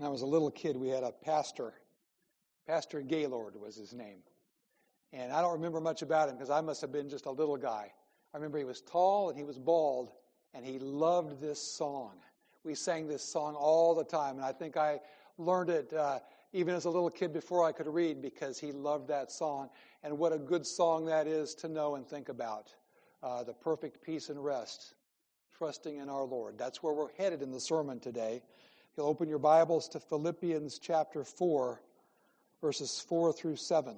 When I was a little kid, we had a pastor. Pastor Gaylord was his name. And I don't remember much about him because I must have been just a little guy. I remember he was tall and he was bald, and he loved this song. We sang this song all the time, and I think I learned it uh, even as a little kid before I could read because he loved that song. And what a good song that is to know and think about. Uh, the perfect peace and rest, trusting in our Lord. That's where we're headed in the sermon today. You'll open your Bibles to Philippians chapter 4, verses 4 through 7.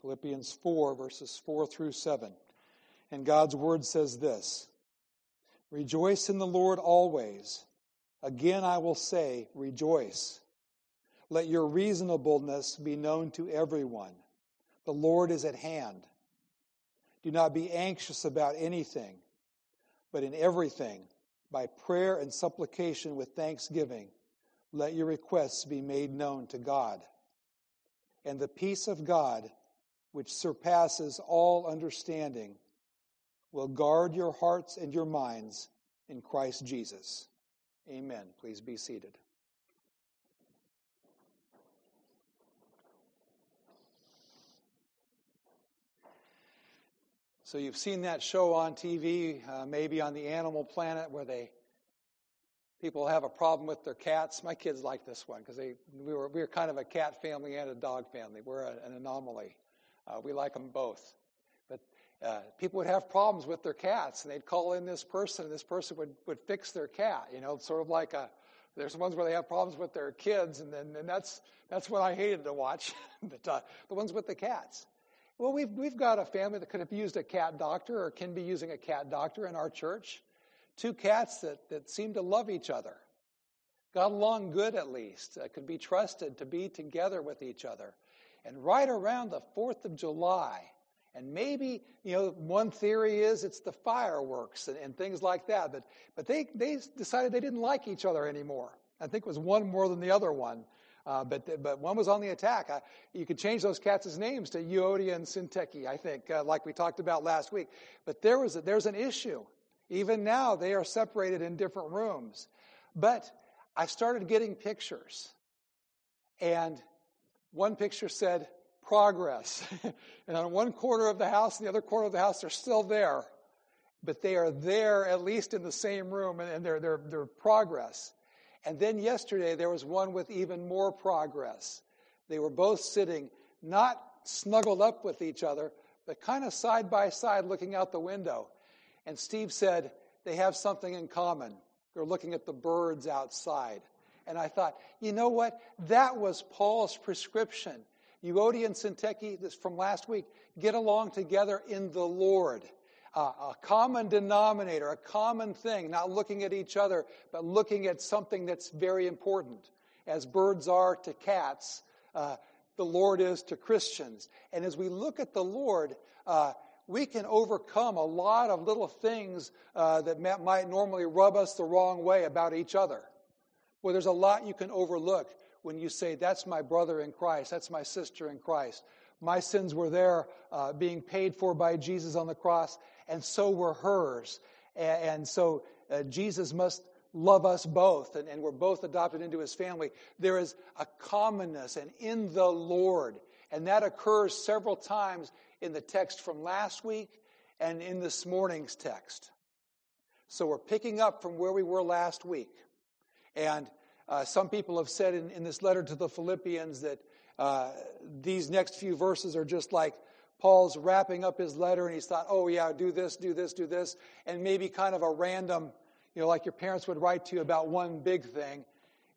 Philippians 4, verses 4 through 7. And God's word says this Rejoice in the Lord always. Again, I will say, rejoice. Let your reasonableness be known to everyone. The Lord is at hand. Do not be anxious about anything, but in everything, by prayer and supplication with thanksgiving, let your requests be made known to God. And the peace of God, which surpasses all understanding, will guard your hearts and your minds in Christ Jesus. Amen. Please be seated. So you've seen that show on TV, uh, maybe on the Animal Planet, where they people have a problem with their cats. My kids like this one because they we were we were kind of a cat family and a dog family. We're a, an anomaly. Uh, we like them both. But uh, people would have problems with their cats, and they'd call in this person, and this person would, would fix their cat. You know, sort of like a, there's ones where they have problems with their kids, and then and that's that's what I hated to watch. but uh, the ones with the cats. Well, we've we've got a family that could have used a cat doctor, or can be using a cat doctor in our church. Two cats that that seem to love each other, got along good at least, uh, could be trusted to be together with each other. And right around the 4th of July, and maybe, you know, one theory is it's the fireworks and, and, things like that, but, but they, they decided they didn't like each other anymore. I think it was one more than the other one. Uh, but, but one was on the attack. Uh, you could change those cats' names to Euodia and Syntyche, I think, uh, like we talked about last week. But there was a, there's an issue. Even now, they are separated in different rooms. But I started getting pictures. And one picture said, progress. and on one corner of the house and the other corner of the house, they're still there. But they are there at least in the same room and, they're, they're, they're progress. And then yesterday, there was one with even more progress. They were both sitting, not snuggled up with each other, but kind of side by side looking out the window. And Steve said, they have something in common. They're looking at the birds outside. And I thought, you know what? That was Paul's prescription. Euodia and Syntyche, this from last week, get along together in the Lord. Uh, a common denominator, a common thing, not looking at each other, but looking at something that's very important. As birds are to cats, uh, the Lord is to Christians. And as we look at the Lord, uh, we can overcome a lot of little things uh, that might normally rub us the wrong way about each other. Well, there's a lot you can overlook when you say, That's my brother in Christ, that's my sister in Christ. My sins were there uh, being paid for by Jesus on the cross, and so were hers. And, and so uh, Jesus must love us both, and, and we're both adopted into his family. There is a commonness and in the Lord. And that occurs several times in the text from last week and in this morning's text. So we're picking up from where we were last week. And uh, some people have said in, in, this letter to the Philippians that uh, these next few verses are just like Paul's wrapping up his letter and he's thought, oh, yeah, do this, do this, do this, and maybe kind of a random, you know, like your parents would write to you about one big thing.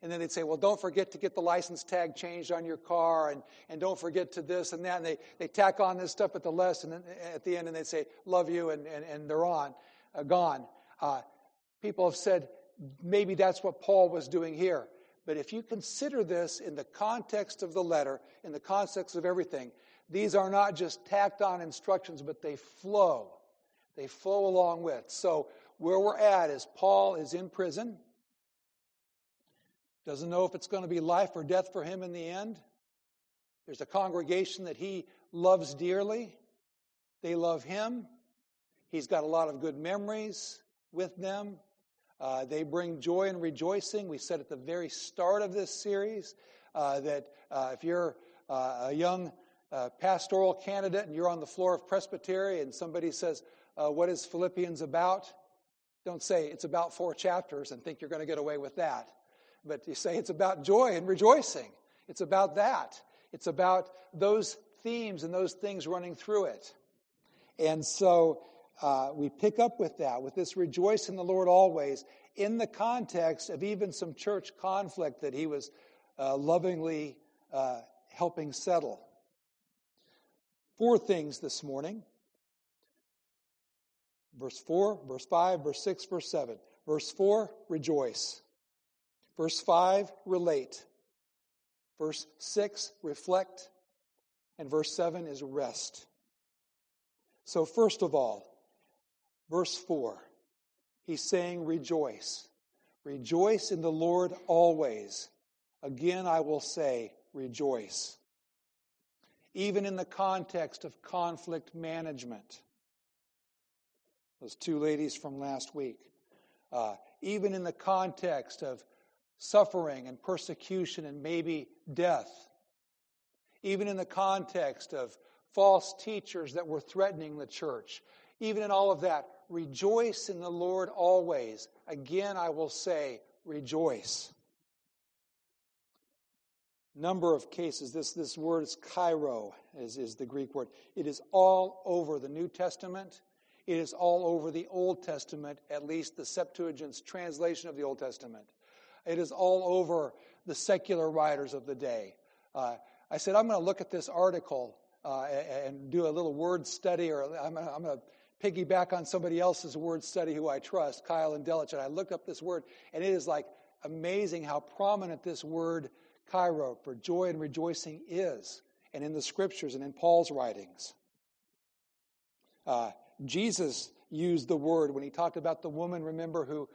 And then they'd say, well, don't forget to get the license tag changed on your car and, and don't forget to this and that. And they, they tack on this stuff at the list and then at the end and they'd say, love you, and, and, and they're on, uh, gone. Uh, people have said, maybe that's what Paul was doing here. But if you consider this in the context of the letter, in the context of everything, these are not just tacked on instructions, but they flow. They flow along with. So, where we're at is Paul is in prison. Doesn't know if it's going to be life or death for him in the end. There's a congregation that he loves dearly. They love him. He's got a lot of good memories with them Uh, they bring joy and rejoicing. We said at the very start of this series uh, that uh, if you're uh, a young uh, pastoral candidate and you're on the floor of presbytery and somebody says, uh, What is Philippians about? Don't say it's about four chapters and think you're going to get away with that. But you say it's about joy and rejoicing. It's about that. It's about those themes and those things running through it. And so uh, we pick up with that, with this rejoice in the Lord always, in the context of even some church conflict that he was uh, lovingly uh, helping settle. Four things this morning verse 4, verse 5, verse 6, verse 7. Verse 4, rejoice. Verse 5, relate. Verse 6, reflect. And verse 7 is rest. So, first of all, verse 4, he's saying, Rejoice. Rejoice in the Lord always. Again, I will say, Rejoice. Even in the context of conflict management, those two ladies from last week, uh, even in the context of suffering and persecution and maybe death, even in the context of false teachers that were threatening the church. Even in all of that, rejoice in the Lord always. Again, I will say, rejoice. Number of cases, this, this word is chairo, is, is the Greek word. It is all over the New Testament. It is all over the Old Testament, at least the Septuagint's translation of the Old Testament. It is all over the secular writers of the day. Uh, I said, I'm going to look at this article uh, and do a little word study, or I'm going to piggyback on somebody else's word study who I trust, Keil and Delitzsch. And I looked up this word, and it is like amazing how prominent this word, chairo, for joy and rejoicing is, and in the scriptures and in Paul's writings. Uh, Jesus used the word when he talked about the woman, remember, who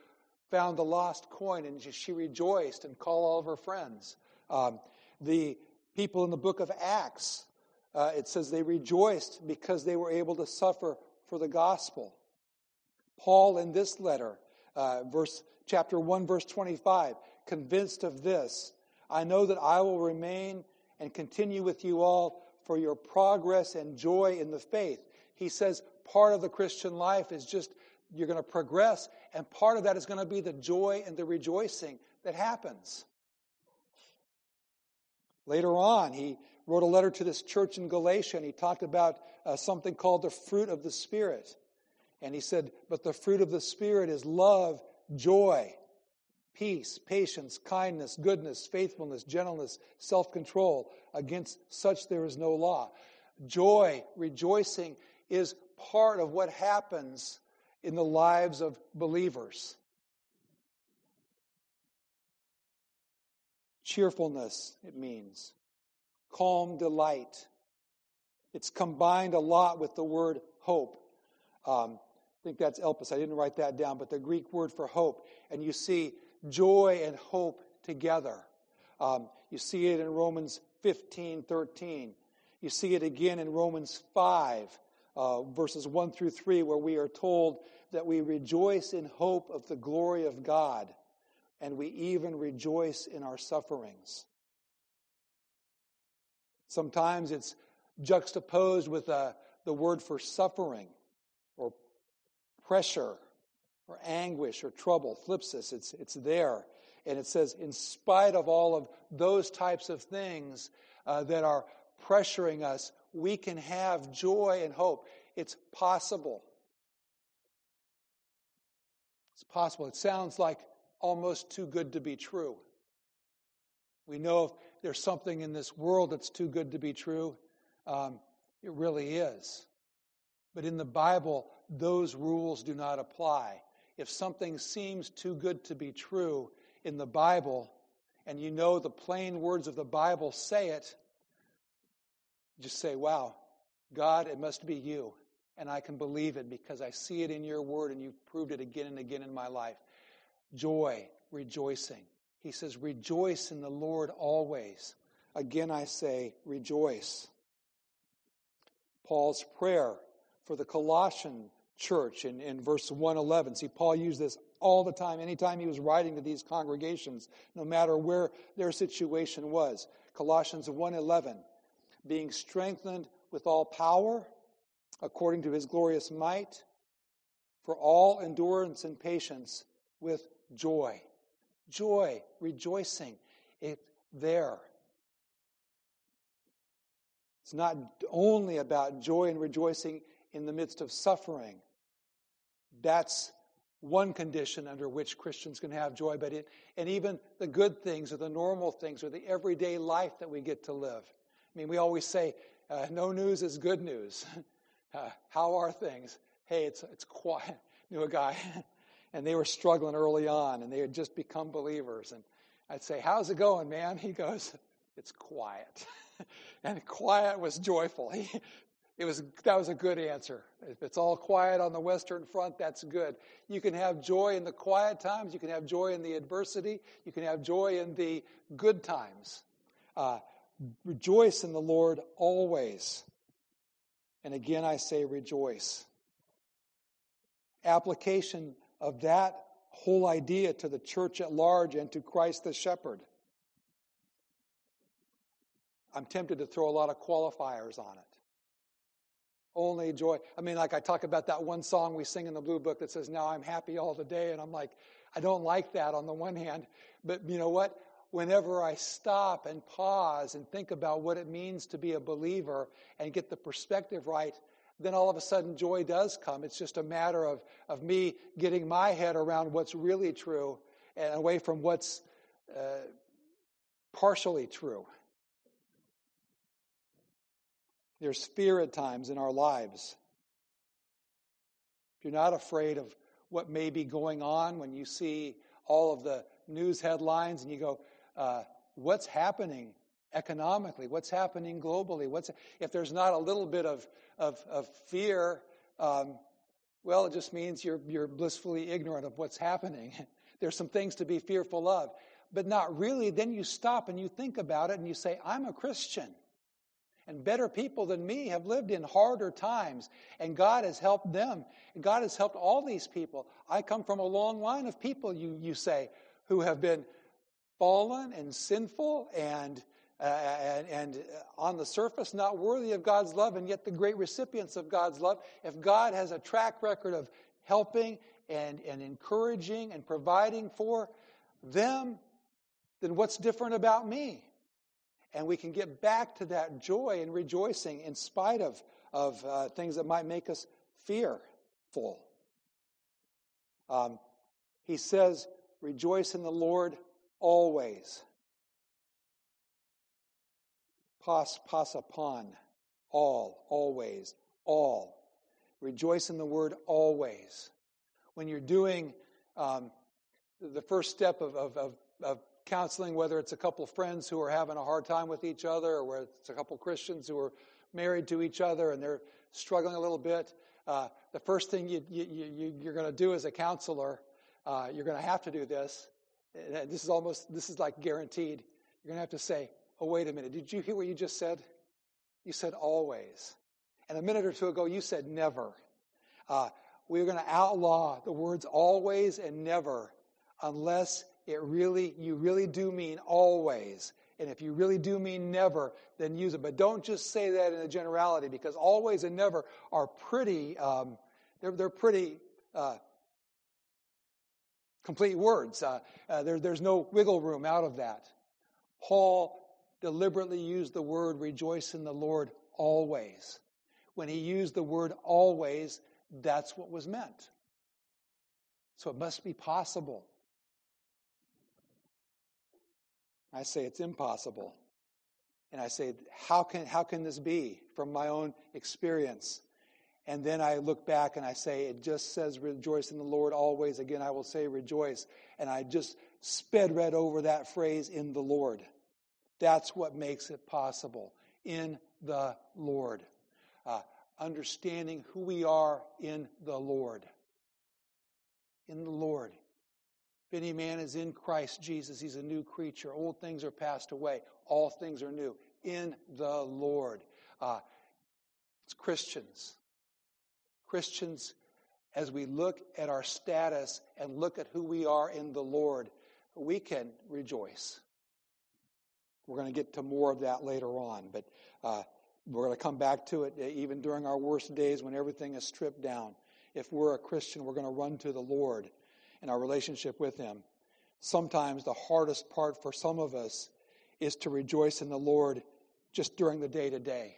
found the lost coin and she rejoiced and called all of her friends. Um, the people in the book of Acts uh, it says they rejoiced because they were able to suffer for the gospel. Paul, in this letter, uh, verse chapter 1, verse 25, convinced of this, I know that I will remain and continue with you all for your progress and joy in the faith. He says part of the Christian life is just you're going to progress, and part of that is going to be the joy and the rejoicing that happens. Later on, he wrote a letter to this church in Galatia, and he talked about uh, something called the fruit of the Spirit. And he said, But the fruit of the Spirit is love, joy, peace, patience, kindness, goodness, faithfulness, gentleness, self control. Against such there is no law. Joy, rejoicing, is part of what happens in the lives of believers. Cheerfulness, it means calm delight. It's combined a lot with the word hope. Um, I think that's elpis. I didn't write that down, but the Greek word for hope. And you see joy and hope together. Um, you see it in Romans 15, 13. You see it again in Romans 5, uh, verses 1 through 3, where we are told that we rejoice in hope of the glory of God, and we even rejoice in our sufferings. Sometimes it's juxtaposed with uh, the word for suffering or pressure or anguish or trouble. Thlipsis, it's, it's there. And it says, in spite of all of those types of things uh, that are pressuring us, we can have joy and hope. It's possible. It's possible. It sounds like almost too good to be true. We know if there's something in this world that's too good to be true, um, it really is. But in the Bible, those rules do not apply. If something seems too good to be true in the Bible, and you know the plain words of the Bible say it, just say, Wow, God, it must be you. And I can believe it because I see it in your word and you've proved it again and again in my life. Joy, rejoicing. He says, Rejoice in the Lord always. Again, I say, Rejoice. Paul's prayer for the Colossian church in, in verse 111. See, Paul used this all the time, anytime he was writing to these congregations, no matter where their situation was. Colossians 1:11, being strengthened with all power according to his glorious might for all endurance and patience with joy. Joy, rejoicing, it there. It's not only about joy and rejoicing in the midst of suffering. That's one condition under which Christians can have joy, but it, and even the good things or the normal things or the everyday life that we get to live. I mean, we always say, uh, no news is good news. uh, how are things? Hey, it's, it's quiet. Knew a guy, and they were struggling early on, and they had just become believers. And I'd say, How's it going, man? He goes, It's quiet. and quiet was joyful. He, it was, that was a good answer. If it's all quiet on the Western Front, that's good. You can have joy in the quiet times. You can have joy in the adversity. You can have joy in the good times. Uh, rejoice in the Lord always. And again, I say rejoice. Application of that whole idea to the church at large and to Christ the shepherd. I'm tempted to throw a lot of qualifiers on it only joy. I mean, like I talk about that one song we sing in the Blue Book that says, Now I'm happy all the day. And I'm like, I don't like that on the one hand. But you know what? Whenever I stop and pause and think about what it means to be a believer and get the perspective right, then all of a sudden joy does come. It's just a matter of, of me getting my head around what's really true and away from what's uh, partially true. There's fear at times in our lives. If you're not afraid of what may be going on when you see all of the news headlines and you go, uh, what's happening economically? What's happening globally? What's, if there's not a little bit of, of, of fear, um, well, it just means you're, you're blissfully ignorant of what's happening. there's some things to be fearful of, but not really. Then you stop and you think about it and you say, I'm a Christian. And better people than me have lived in harder times, and God has helped them. And God has helped all these people. I come from a long line of people, you, you say, who have been fallen and sinful and, uh, and, and on the surface not worthy of God's love, and yet the great recipients of God's love. If God has a track record of helping and, and encouraging and providing for them, then what's different about me? And we can get back to that joy and rejoicing in spite of, of uh, things that might make us fearful. Um, he says, Rejoice in the Lord always. Pas, pas upon, all, always, all. Rejoice in the word always. When you're doing um, the first step of, of, of, of counseling, whether it's a couple of friends who are having a hard time with each other, or whether it's a couple of Christians who are married to each other and they're struggling a little bit, uh, the first thing you, you, you're going to do as a counselor, uh, you're going to have to do this. This is almost, this is like guaranteed. You're going to have to say, oh, wait a minute, did you hear what you just said? You said always. And a minute or two ago, you said never. Uh, we're going to outlaw the words always and never unless it really, you really do mean always. And if you really do mean never, then use it. But don't just say that in a generality because always and never are pretty, um, they're, they're pretty uh, complete words. Uh, uh, there, there's no wiggle room out of that. Paul deliberately used the word rejoice in the Lord always. When he used the word always, that's what was meant. So it must be possible I say it's impossible. And I say, how can, how can this be from my own experience? And then I look back and I say, it just says rejoice in the Lord always. Again, I will say rejoice. And I just sped right over that phrase in the Lord. That's what makes it possible. In the Lord. Uh, understanding who we are in the Lord. In the Lord. If any man is in Christ Jesus, he's a new creature. Old things are passed away, all things are new in the Lord. Uh, it's Christians. Christians as we look at our status and look at who we are in the Lord, we can rejoice. We're going to get to more of that later on, but uh, we're going to come back to it even during our worst days when everything is stripped down. If we're a Christian, we're going to run to the Lord our relationship with Him. Sometimes the hardest part for some of us is to rejoice in the Lord just during the day to day.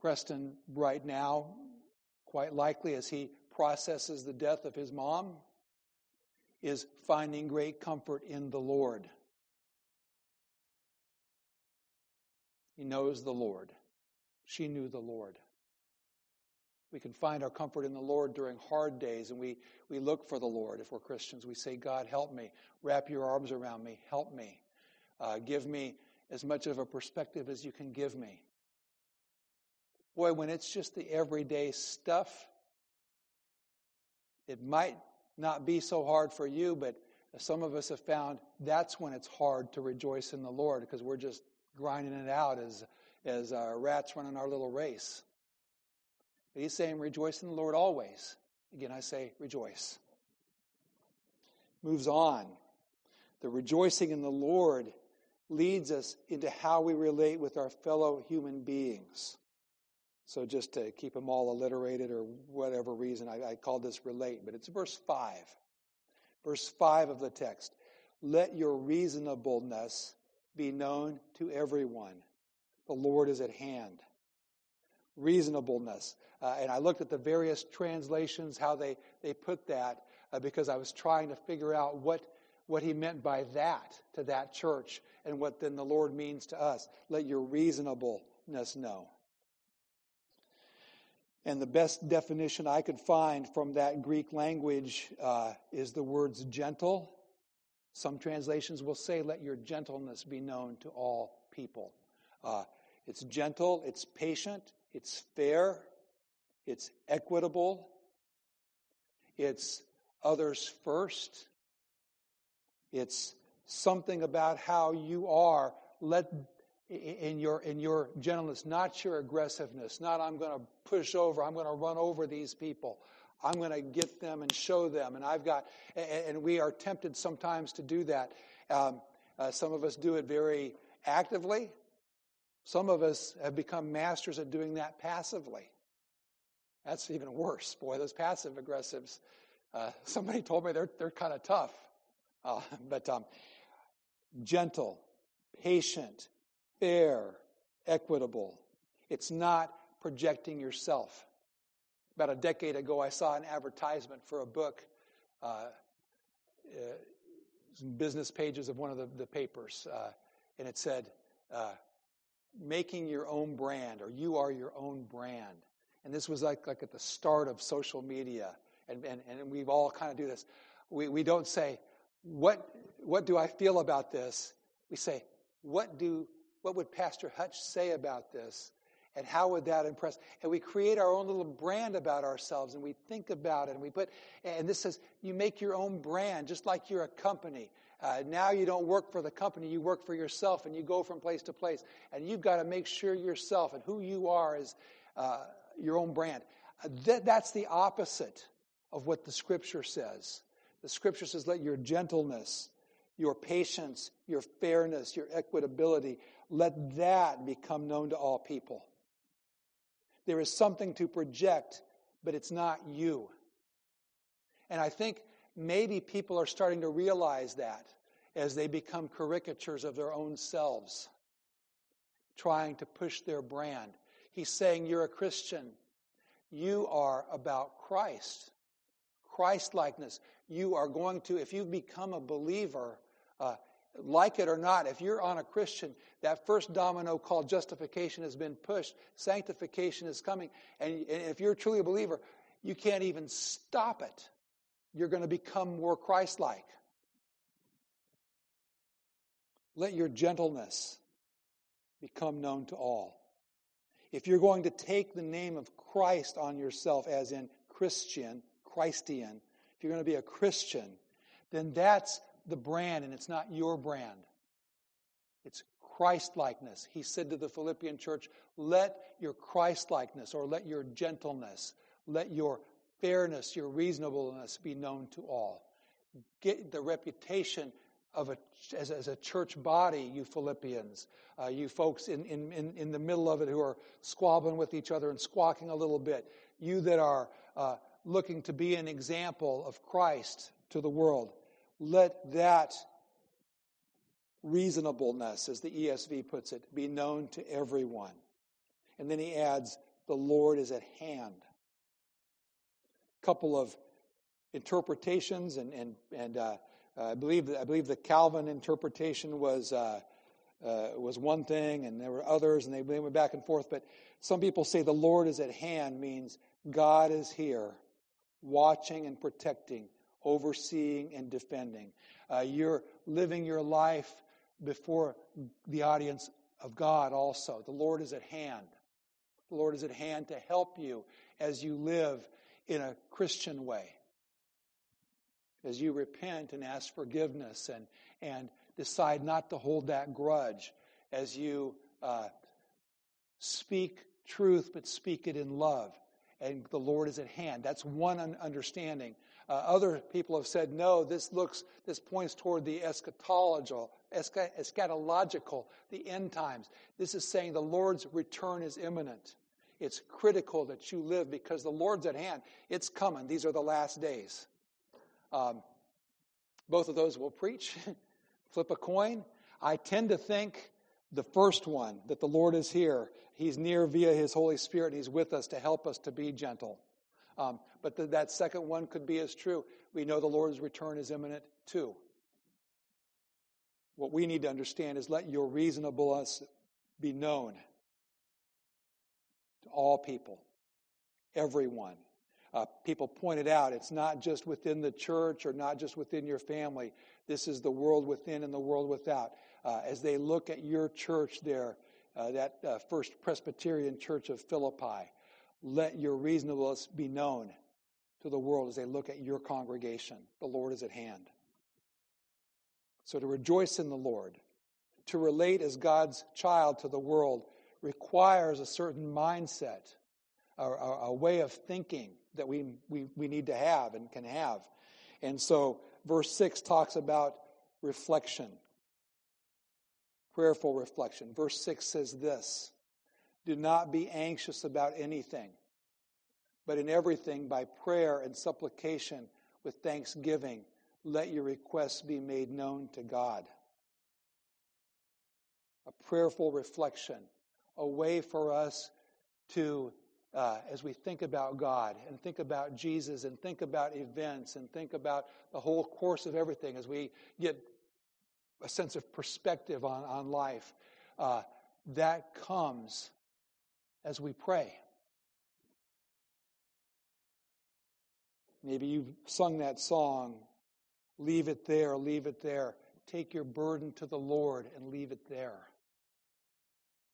Preston, right now, quite likely as he processes the death of his mom, is finding great comfort in the Lord. He knows the Lord. She knew the Lord. We can find our comfort in the Lord during hard days, and we, we look for the Lord if we're Christians. We say, God, help me. Wrap your arms around me. Help me. Uh, give me as much of a perspective as you can give me. Boy, when it's just the everyday stuff, it might not be so hard for you, but some of us have found that's when it's hard to rejoice in the Lord because we're just grinding it out as, as uh, rats running our little race. But he's saying, rejoice in the Lord always. Again, I say, rejoice. Moves on. The rejoicing in the Lord leads us into how we relate with our fellow human beings. So, just to keep them all alliterated or whatever reason, I, I called this relate, but it's verse 5. Verse 5 of the text. Let your reasonableness be known to everyone. The Lord is at hand. Reasonableness. Uh, and I looked at the various translations, how they, they put that, uh, because I was trying to figure out what, what he meant by that to that church and what then the Lord means to us. Let your reasonableness know. And the best definition I could find from that Greek language uh, is the words gentle. Some translations will say, let your gentleness be known to all people. Uh, it's gentle, it's patient, it's fair, it's equitable, it's others first, it's something about how you are. Let in your in your gentleness, not your aggressiveness, not I'm going to push over, I'm going to run over these people. I'm going to get them and show them. And I've got, and we are tempted sometimes to do that. Um, uh, some of us do it very actively. Some of us have become masters at doing that passively. That's even worse. Boy, those passive aggressives. Uh, somebody told me they're, they're kind of tough. Uh, but um, gentle, patient, fair, equitable. It's not projecting yourself. About a decade ago, I saw an advertisement for a book, uh, uh, business pages of one of the, the papers, uh, and it said, uh, Making your own brand, or you are your own brand. And this was like, like at the start of social media. And, and, and we've all kind of do this. We, we don't say, what, what do I feel about this? We say, what, do, what would Pastor Hutch say about this? And how would that impress? And we create our own little brand about ourselves and we think about it and we put, and this says, you make your own brand just like you're a company. Uh, now you don't work for the company, you work for yourself and you go from place to place. And you've got to make sure yourself and who you are is, uh, your own brand. That, that's the opposite of what the scripture says. The scripture says, let your gentleness, your patience, your fairness, your equitability, let that become known to all people. There is something to project, but it's not you. And I think maybe people are starting to realize that as they become caricatures of their own selves, trying to push their brand. He's saying, You're a Christian. You are about Christ, Christ likeness. You are going to, if you become a believer, uh, like it or not, if you're on a Christian, that first domino called justification has been pushed. Sanctification is coming. And, and if you're truly a believer, you can't even stop it. You're going to become more Christ like. Let your gentleness become known to all. If you're going to take the name of Christ on yourself, as in Christian, Christian, if you're going to be a Christian, then that's the brand and it's not your brand. It's Christ likeness. He said to the Philippian church, let your Christ likeness or let your gentleness, let your fairness, your reasonableness be known to all. Get the reputation of a, as, as a church body, you Philippians, uh, you folks in, in, in the middle of it who are squabbling with each other and squawking a little bit, you that are uh, looking to be an example of Christ to the world, let that reasonableness, as the ESV puts it, be known to everyone. And then he adds, the Lord is at hand. Couple of interpretations, and, and, and uh, I, believe, I believe the Calvin interpretation was, uh, uh, was one thing, and there were others, and they went back and forth. But some people say the Lord is at hand means God is here, watching and protecting, overseeing and defending. Uh, you're living your life before the audience of God also. The Lord is at hand. The Lord is at hand to help you as you live in a Christian way. As you repent and ask forgiveness and, and decide not to hold that grudge, as you uh, speak truth but speak it in love, and the Lord is at hand. That's one understanding. Uh, other people have said, no, this looks, this points toward the eschatological, eschatological, the end times. This is saying the Lord's return is imminent. It's critical that you live because the Lord's at hand. It's coming. These are the last days. Um, both of those will preach. Flip a coin. I tend to think the first one, that the Lord is here. He's near via His Holy Spirit. He's with us to help us to be gentle. Um, but the, that second one could be as true. We know the Lord's return is imminent too. What we need to understand is let your reasonableness be known to all people, everyone. Uh, people pointed out it's not just within the church or not just within your family. This is the world within and the world without. Uh, as they look at your church there, uh, that uh, first Presbyterian church of Philippi, let your reasonableness be known to the world as they look at your congregation. The Lord is at hand. So to rejoice in the Lord, to relate as God's child to the world, requires a certain mindset, a, a, a way of thinking that we, we, we need to have and can have. And so, verse 6 talks about reflection, prayerful reflection. Verse 6 says this Do not be anxious about anything, but in everything, by prayer and supplication with thanksgiving, let your requests be made known to God. A prayerful reflection, a way for us to, uh, as we think about God and think about Jesus and think about events and think about the whole course of everything, as we get a sense of perspective on, on life, uh, that comes as we pray. Maybe you've sung that song, Leave It There, Leave It There. Take your burden to the Lord and leave it there.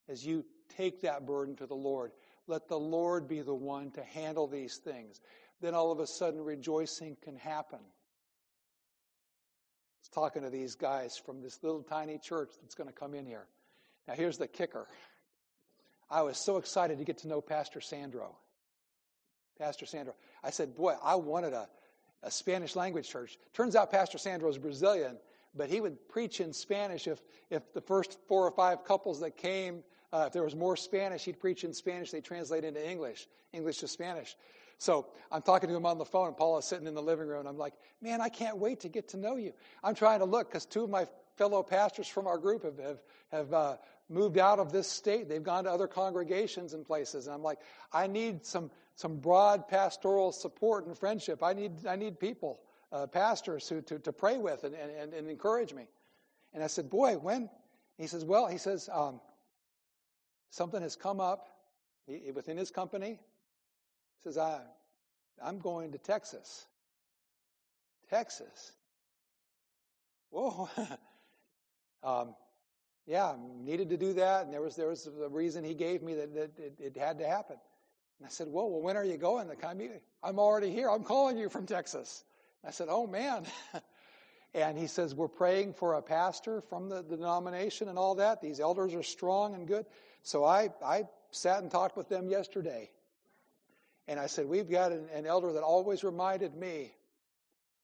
As you take that burden to the Lord, let the Lord be the one to handle these things. Then all of a sudden, rejoicing can happen. I was talking to these guys from this little tiny church that's going to come in here. Now, here's the kicker. I was so excited to get to know Pastor Sandro. Pastor Sandro. I said, Boy, I wanted a, a Spanish language church. Turns out Pastor Sandro is Brazilian, but he would preach in Spanish if, if the first four or five couples that came, uh, if there was more Spanish, he'd preach in Spanish. They translate into English, English to Spanish. So I'm talking to him on the phone, and Paula's sitting in the living room, and I'm like, man, I can't wait to get to know you. I'm trying to look because two of my fellow pastors from our group have, have, have uh, moved out of this state. They've gone to other congregations and places. And I'm like, I need some, some broad pastoral support and friendship. I need, I need people, uh, pastors who, to, to pray with and, and, and encourage me. And I said, boy, when? He says, well, he says, um, something has come up within his company. He says, I, I'm going to Texas. Texas. Whoa. um, yeah, needed to do that, and there was there was a reason he gave me that, that it, it, had to happen. And I said, "Whoa, well, when are you going? The I'm already here. I'm calling you from Texas. I said, oh man. And he says, We're praying for a pastor from the, the denomination and all that. These elders are strong and good. So I, I sat and talked with them yesterday. And I said, We've got an, an elder that always reminded me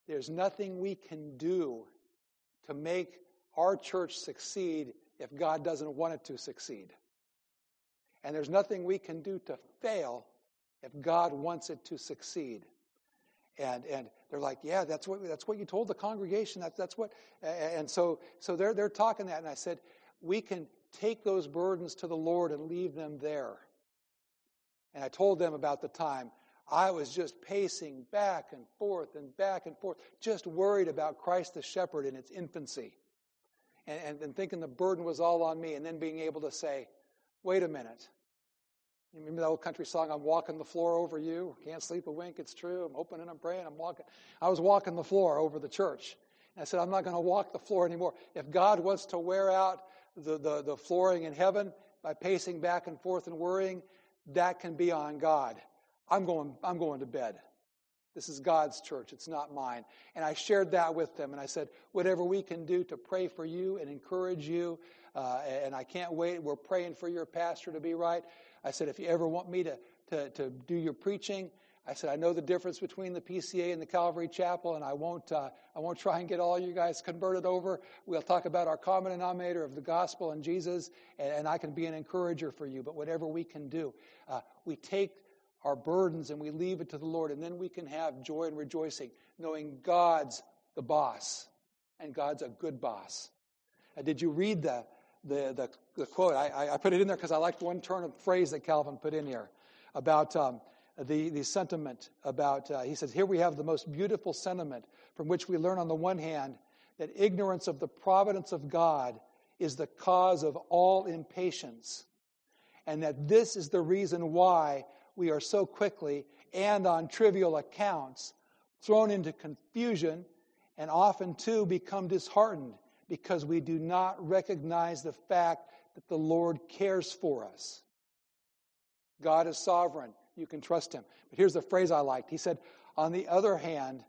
there's nothing we can do to make our church succeed if God doesn't want it to succeed. And there's nothing we can do to fail if God wants it to succeed. And, and they're like, yeah, that's what, that's what you told the congregation. That, that's what, and so, so they're, they're talking that. And I said, we can take those burdens to the Lord and leave them there. And I told them about the time I was just pacing back and forth and back and forth, just worried about Christ the shepherd in its infancy. And, and, and thinking the burden was all on me, and then being able to say, wait a minute. You remember that old country song, I'm walking the floor over you? Can't sleep a wink, it's true. I'm hoping and I'm praying, I'm walking. I was walking the floor over the church. And I said, I'm not going to walk the floor anymore. If God wants to wear out the, the, the flooring in heaven by pacing back and forth and worrying, that can be on God. I'm going, I'm going to bed. This is God's church, it's not mine. And I shared that with them, and I said, whatever we can do to pray for you and encourage you, uh, and I can't wait. We're praying for your pastor to be right. I said, if you ever want me to, to, to do your preaching, I said, I know the difference between the PCA and the Calvary Chapel, and I won't, uh, I won't try and get all you guys converted over. We'll talk about our common denominator of the gospel and Jesus, and, and I can be an encourager for you. But whatever we can do, uh, we take our burdens and we leave it to the Lord, and then we can have joy and rejoicing, knowing God's the boss, and God's a good boss. Uh, did you read the, the, the, the quote? I, I, put it in there because I liked one turn of phrase that Calvin put in here about um, the, the sentiment about, uh, he says, here we have the most beautiful sentiment from which we learn on the one hand that ignorance of the providence of God is the cause of all impatience, and that this is the reason why we are so quickly and on trivial accounts thrown into confusion and often too become disheartened because we do not recognize the fact that the Lord cares for us. God is sovereign. You can trust him. But here's the phrase I liked. He said, On the other hand,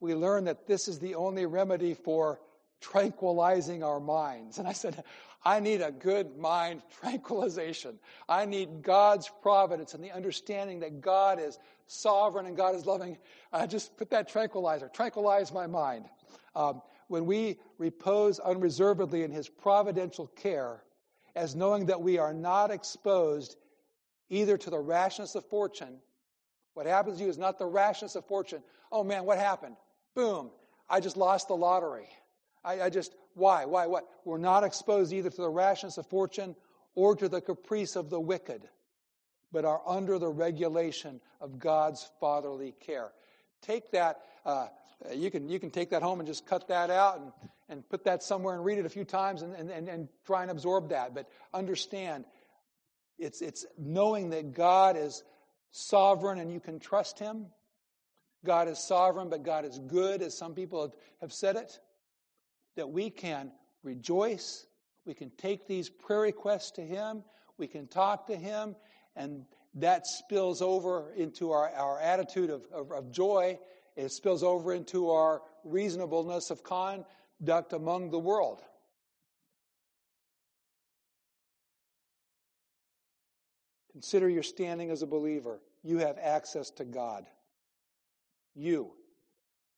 we learn that this is the only remedy for tranquilizing our minds. And I said, I need a good mind tranquilization. I need God's providence and the understanding that God is sovereign and God is loving. I just put that tranquilizer, tranquilize my mind. Um, when we repose unreservedly in His providential care, as knowing that we are not exposed either to the rashness of fortune. What happens to you is not the rashness of fortune. Oh man, what happened? Boom, I just lost the lottery. I, I just, why? Why? What? We're not exposed either to the rashness of fortune or to the caprice of the wicked, but are under the regulation of God's fatherly care. Take that, uh, you, can, you can take that home and just cut that out and, and put that somewhere and read it a few times and, and, and try and absorb that. But understand, it's, it's knowing that God is sovereign and you can trust Him. God is sovereign, but God is good, as some people have said it that we can rejoice, we can take these prayer requests to Him, we can talk to Him, and that spills over into our, our attitude of, of, of joy. It spills over into our reasonableness of conduct among the world. Consider your standing as a believer. You have access to God. You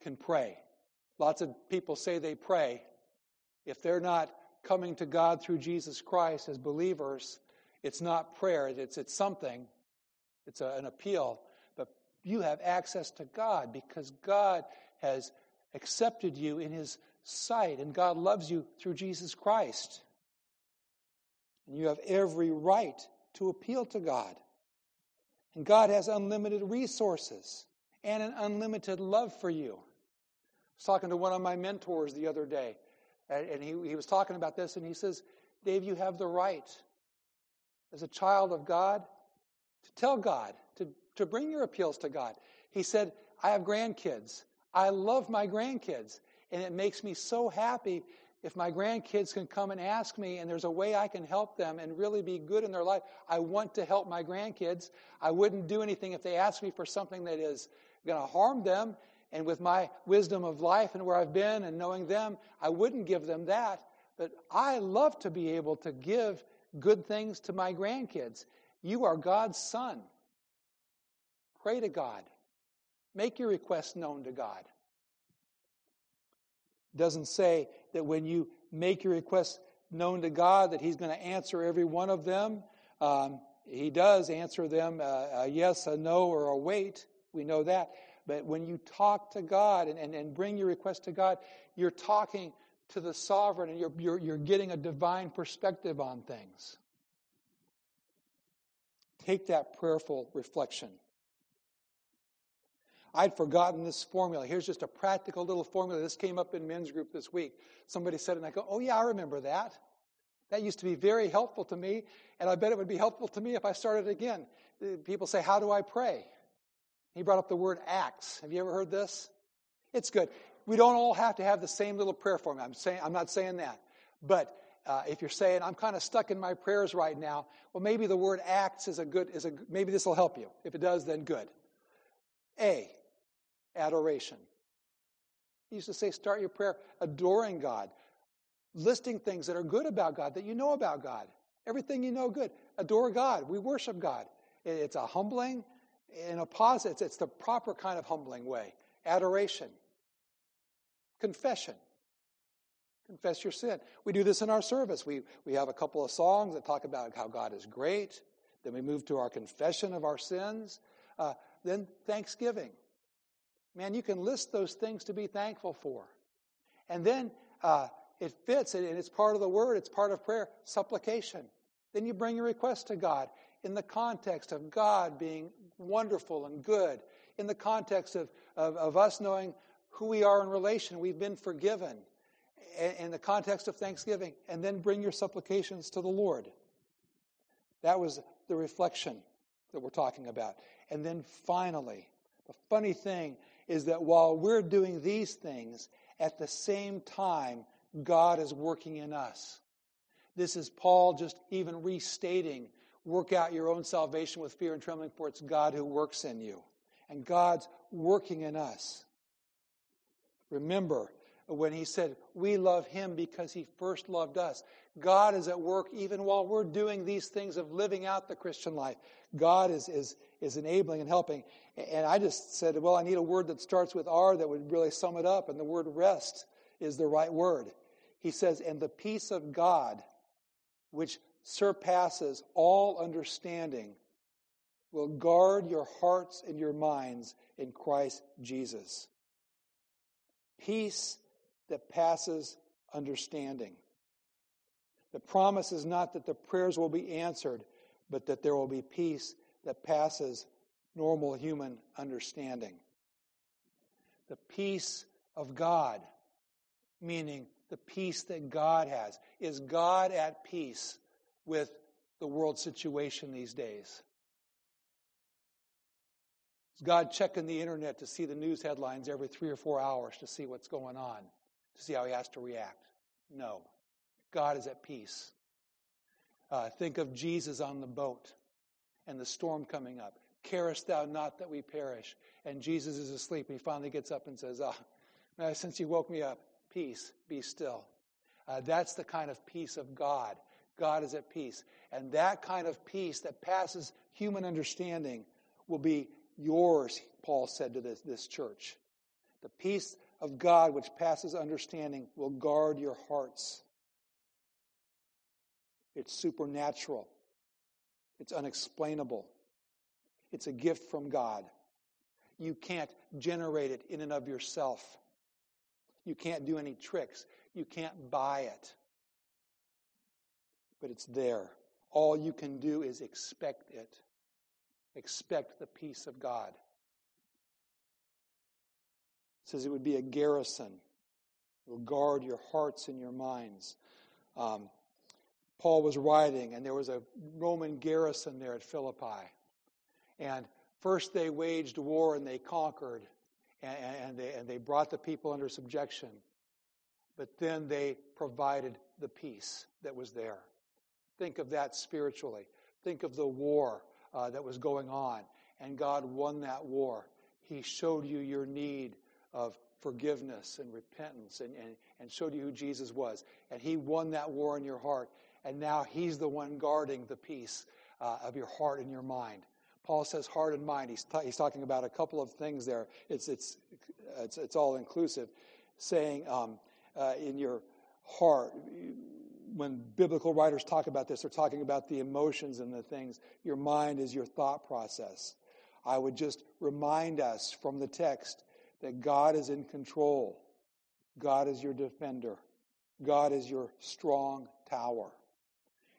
can pray. Lots of people say they pray. If they're not coming to God through Jesus Christ as believers, it's not prayer, it's, it's something, it's a, an appeal. But you have access to God because God has accepted you in His sight, and God loves you through Jesus Christ. And you have every right to appeal to God. And God has unlimited resources and an unlimited love for you I was talking to one of my mentors the other day, and he, he was talking about this, and he says, Dave, you have the right as a child of God to tell God, to, to bring your appeals to God. He said, I have grandkids. I love my grandkids, and it makes me so happy if my grandkids can come and ask me and there's a way I can help them and really be good in their life, I want to help my grandkids. I wouldn't do anything if they asked me for something that is going to harm them and with my wisdom of life and where I've been and knowing them, I wouldn't give them that. But I love to be able to give good things to my grandkids. You are God's son. Pray to God. Make your requests known to God. Doesn't say that when you make your requests known to God that He's going to answer every one of them. Um, he does answer them uh, a yes, a no, or a wait. We know that. But when you talk to God and, and, and bring your request to God, you're talking to the sovereign and you're, you're, you're getting a divine perspective on things. Take that prayerful reflection. I'd forgotten this formula. Here's just a practical little formula. This came up in men's group this week. Somebody said it, and I go, Oh, yeah, I remember that. That used to be very helpful to me, and I bet it would be helpful to me if I started again. Uh, people say, How do I pray? He brought up the word acts. Have you ever heard this? It's good. We don't all have to have the same little prayer formula. I'm, saying, I'm not saying that. But uh, if you're saying, I'm kind of stuck in my prayers right now, well, maybe the word acts is a good, is a, maybe this will help you. If it does, then good. A, adoration. He used to say, start your prayer adoring God, listing things that are good about God, that you know about God. Everything you know good. Adore God. We worship God. It's a humbling in a positive, it's the proper kind of humbling way. Adoration. Confession. Confess your sin. We do this in our service. We, we have a couple of songs that talk about how God is great. Then we move to our confession of our sins. Uh, then thanksgiving. Man, you can list those things to be thankful for. And then uh, it fits, and it's part of the word, it's part of prayer, supplication. Then you bring your request to God in the context of God being wonderful and good, in the context of, of, of us knowing who we are in relation, we've been forgiven, in the context of thanksgiving, and then bring your supplications to the Lord. That was the reflection that we're talking about. And then finally, the funny thing is that while we're doing these things, at the same time, God is working in us. This is Paul just even restating work out your own salvation with fear and trembling, for it's God who works in you. And God's working in us. Remember when he said, We love him because he first loved us. God is at work even while we're doing these things of living out the Christian life. God is, is, is enabling and helping. And I just said, well, I need a word that starts with R that would really sum it up, and the word rest is the right word. He says, and the peace of God, which surpasses all understanding, will guard your hearts and your minds in Christ Jesus. Peace that passes understanding. The promise is not that the prayers will be answered, but that there will be peace that passes normal human understanding. The peace of God, meaning the peace that God has. Is God at peace with the world situation these days? Is God checking the internet to see the news headlines every three or four hours to see what's going on, to see how he has to react? No. God is at peace. Uh, think of Jesus on the boat and the storm coming up. Carest thou not that we perish? And Jesus is asleep. He finally gets up and says, Ah, since you woke me up, peace, be still. Uh, that's the kind of peace of God. God is at peace. And that kind of peace that passes human understanding will be yours, Paul said to this, this church. The peace of God, which passes understanding, will guard your hearts. It's supernatural. It's unexplainable. It's a gift from God. You can't generate it in and of yourself. You can't do any tricks. You can't buy it. But it's there. All you can do is expect it. Expect the peace of God. Says it would be a garrison. It will guard your hearts and your minds. Um, Paul was writing, and there was a Roman garrison there at Philippi. And first they waged war and they conquered, and, and, they, and they brought the people under subjection. But then they provided the peace that was there. Think of that spiritually. Think of the war uh, that was going on, and God won that war. He showed you your need of forgiveness and repentance and, and, and showed you who Jesus was. And he won that war in your heart. And now he's the one guarding the peace uh, of your heart and your mind. Paul says heart and mind. He's, t- he's talking about a couple of things there. It's, it's, it's, it's all inclusive. Saying um, uh, in your heart, when biblical writers talk about this, they're talking about the emotions and the things. Your mind is your thought process. I would just remind us from the text that God is in control. God is your defender. God is your strong tower.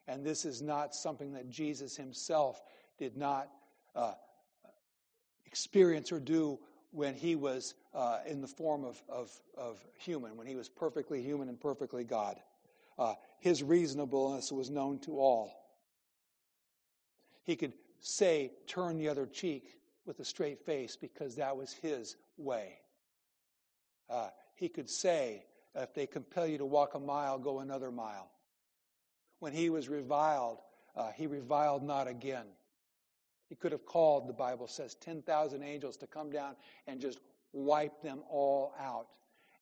And this is not something that Jesus himself did not uh, experience or do when he was uh, in the form of, of, of, human, when he was perfectly human and perfectly God. Uh, his reasonableness was known to all. He could say, turn the other cheek with a straight face because that was his way. Uh, he could say, if they compel you to walk a mile, go another mile. When he was reviled, uh, he reviled not again. He could have called, the Bible says, 10,000 angels to come down and just wipe them all out.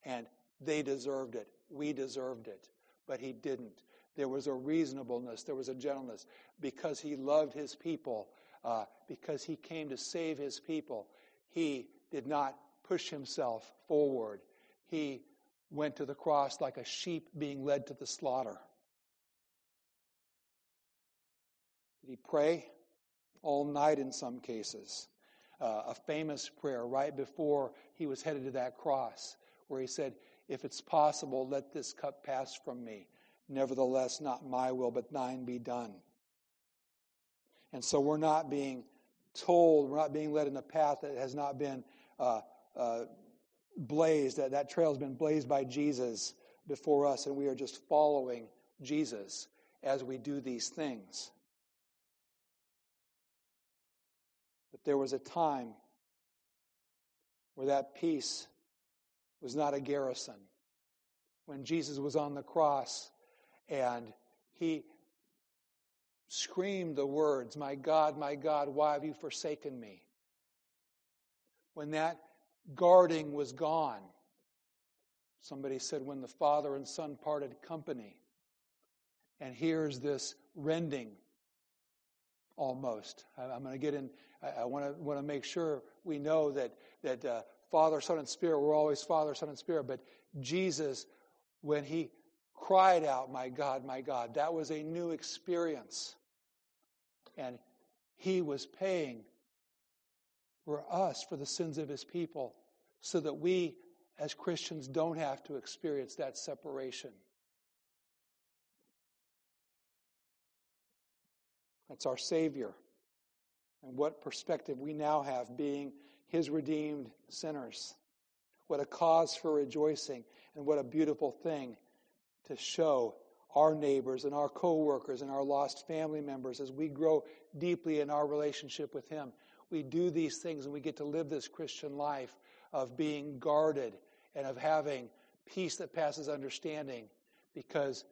And they deserved it. We deserved it. But he didn't. There was a reasonableness, there was a gentleness. Because he loved his people, uh, because he came to save his people, he did not push himself forward. He went to the cross like a sheep being led to the slaughter. Did he pray? All night in some cases. Uh, a famous prayer right before he was headed to that cross, where he said, If it's possible, let this cup pass from me. Nevertheless, not my will, but thine be done. And so we're not being told, we're not being led in a path that has not been uh, uh, blazed, that, that trail has been blazed by Jesus before us, and we are just following Jesus as we do these things. But there was a time where that peace was not a garrison. When Jesus was on the cross and he screamed the words, My God, my God, why have you forsaken me? When that guarding was gone. Somebody said when the father and son parted company. And here's this rending almost. I'm going to get in, I want to, want to make sure we know that, that uh, Father, Son, and Spirit, we're always Father, Son, and Spirit. But Jesus, when he cried out, My God, my God, that was a new experience. And he was paying for us for the sins of his people so that we as Christians don't have to experience that separation. That's our Savior. And what perspective we now have being His redeemed sinners. What a cause for rejoicing, and what a beautiful thing to show our neighbors and our coworkers and our lost family members as we grow deeply in our relationship with Him we do these things and we get to live this Christian life of being guarded and of having peace that passes understanding because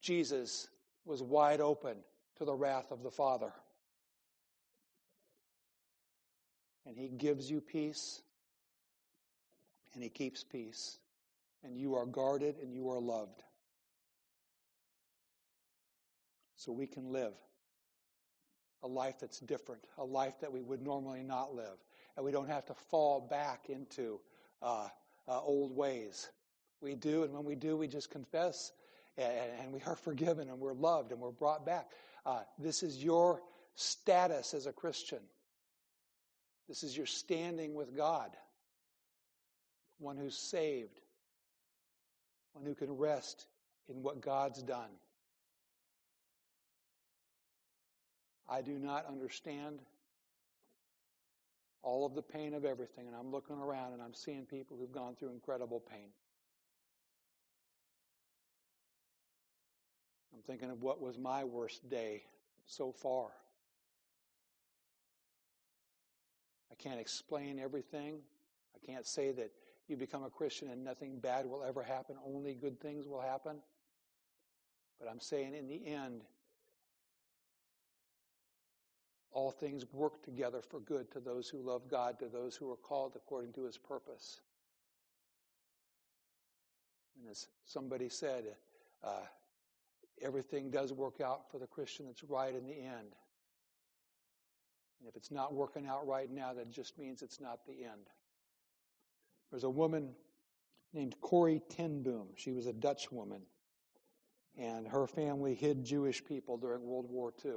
Jesus was wide open to the wrath of the Father. And He gives you peace and He keeps peace. And you are guarded and you are loved. So we can live a life that's different, a life that we would normally not live. And we don't have to fall back into uh, uh, old ways. We do, and when we do, we just confess, and, and we are forgiven, and we're loved, and we're brought back. Uh, this is your status as a Christian. This is your standing with God. One who's saved, one who can rest in what God's done. I do not understand all of the pain of everything, and I'm looking around and I'm seeing people who've gone through incredible pain. I'm thinking of what was my worst day so far. I can't explain everything. I can't say that you become a Christian and nothing bad will ever happen, only good things will happen. But I'm saying in the end, all things work together for good to those who love God, to those who are called according to his purpose. And as somebody said, uh, everything does work out for the Christian that's right in the end. And if it's not working out right now, that just means it's not the end. There's a woman named Corrie ten Boom. She was a Dutch woman. And her family hid Jewish people during World War II.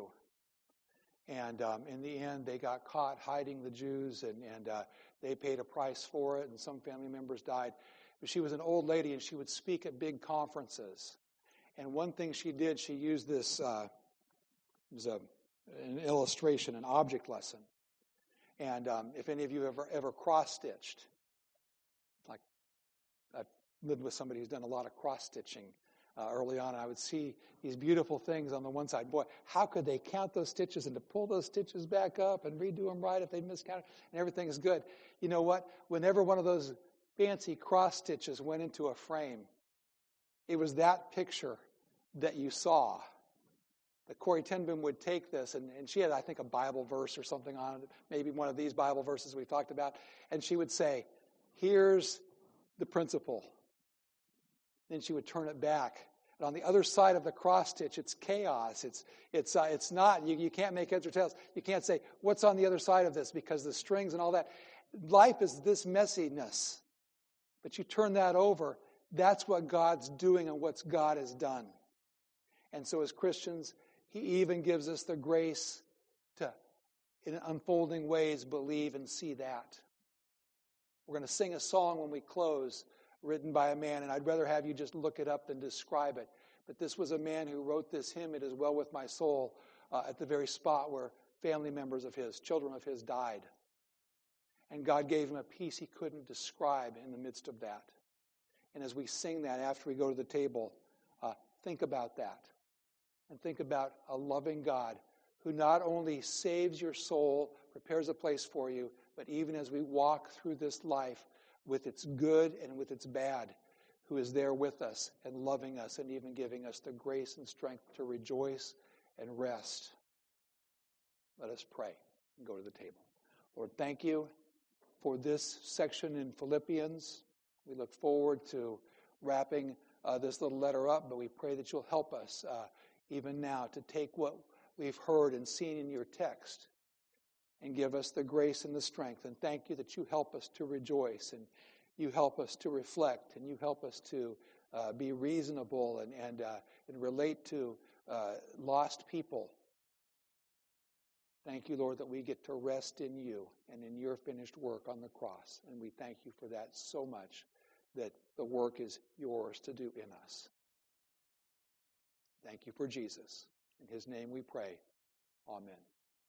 And um, in the end, they got caught hiding the Jews, and, and uh, they paid a price for it, and some family members died. But she was an old lady, and she would speak at big conferences. And one thing she did, she used this, uh, was a, an illustration, an object lesson. And um, if any of you ever ever cross stitched, like I've lived with somebody who's done a lot of cross stitching uh, early on, I would see these beautiful things on the one side. Boy, how could they count those stitches and to pull those stitches back up and redo them right if they miscounted and everything is good? You know what? Whenever one of those fancy cross stitches went into a frame, it was that picture that you saw. That Corrie ten Boom would take this, and, and she had, I think, a Bible verse or something on it, maybe one of these Bible verses we talked about, and she would say, Here's the principle. Then she would turn it back. And on the other side of the cross stitch, it's chaos. It's, it's, uh, it's not, you, you can't make heads or tails. You can't say, What's on the other side of this? Because the strings and all that. Life is this messiness. But you turn that over, that's what God's doing and what God has done. And so, as Christians, He even gives us the grace to, in unfolding ways, believe and see that. We're going to sing a song when we close, written by a man, and I'd rather have you just look it up than describe it. But this was a man who wrote this hymn, It Is Well With My Soul, uh, at the very spot where family members of his, children of his, died. And God gave him a peace he couldn't describe in the midst of that. And as we sing that after we go to the table, uh, think about that. And think about a loving God who not only saves your soul, prepares a place for you, but even as we walk through this life with its good and with its bad, who is there with us and loving us and even giving us the grace and strength to rejoice and rest. Let us pray and go to the table. Lord, thank you for this section in Philippians. We look forward to wrapping uh, this little letter up, but we pray that you'll help us uh, even now to take what we've heard and seen in your text and give us the grace and the strength. And thank you that you help us to rejoice and you help us to reflect and you help us to uh, be reasonable and, and, uh, and relate to uh, lost people Thank you, Lord, that we get to rest in you and in your finished work on the cross. And we thank you for that so much that the work is yours to do in us. Thank you for Jesus. In his name we pray. Amen.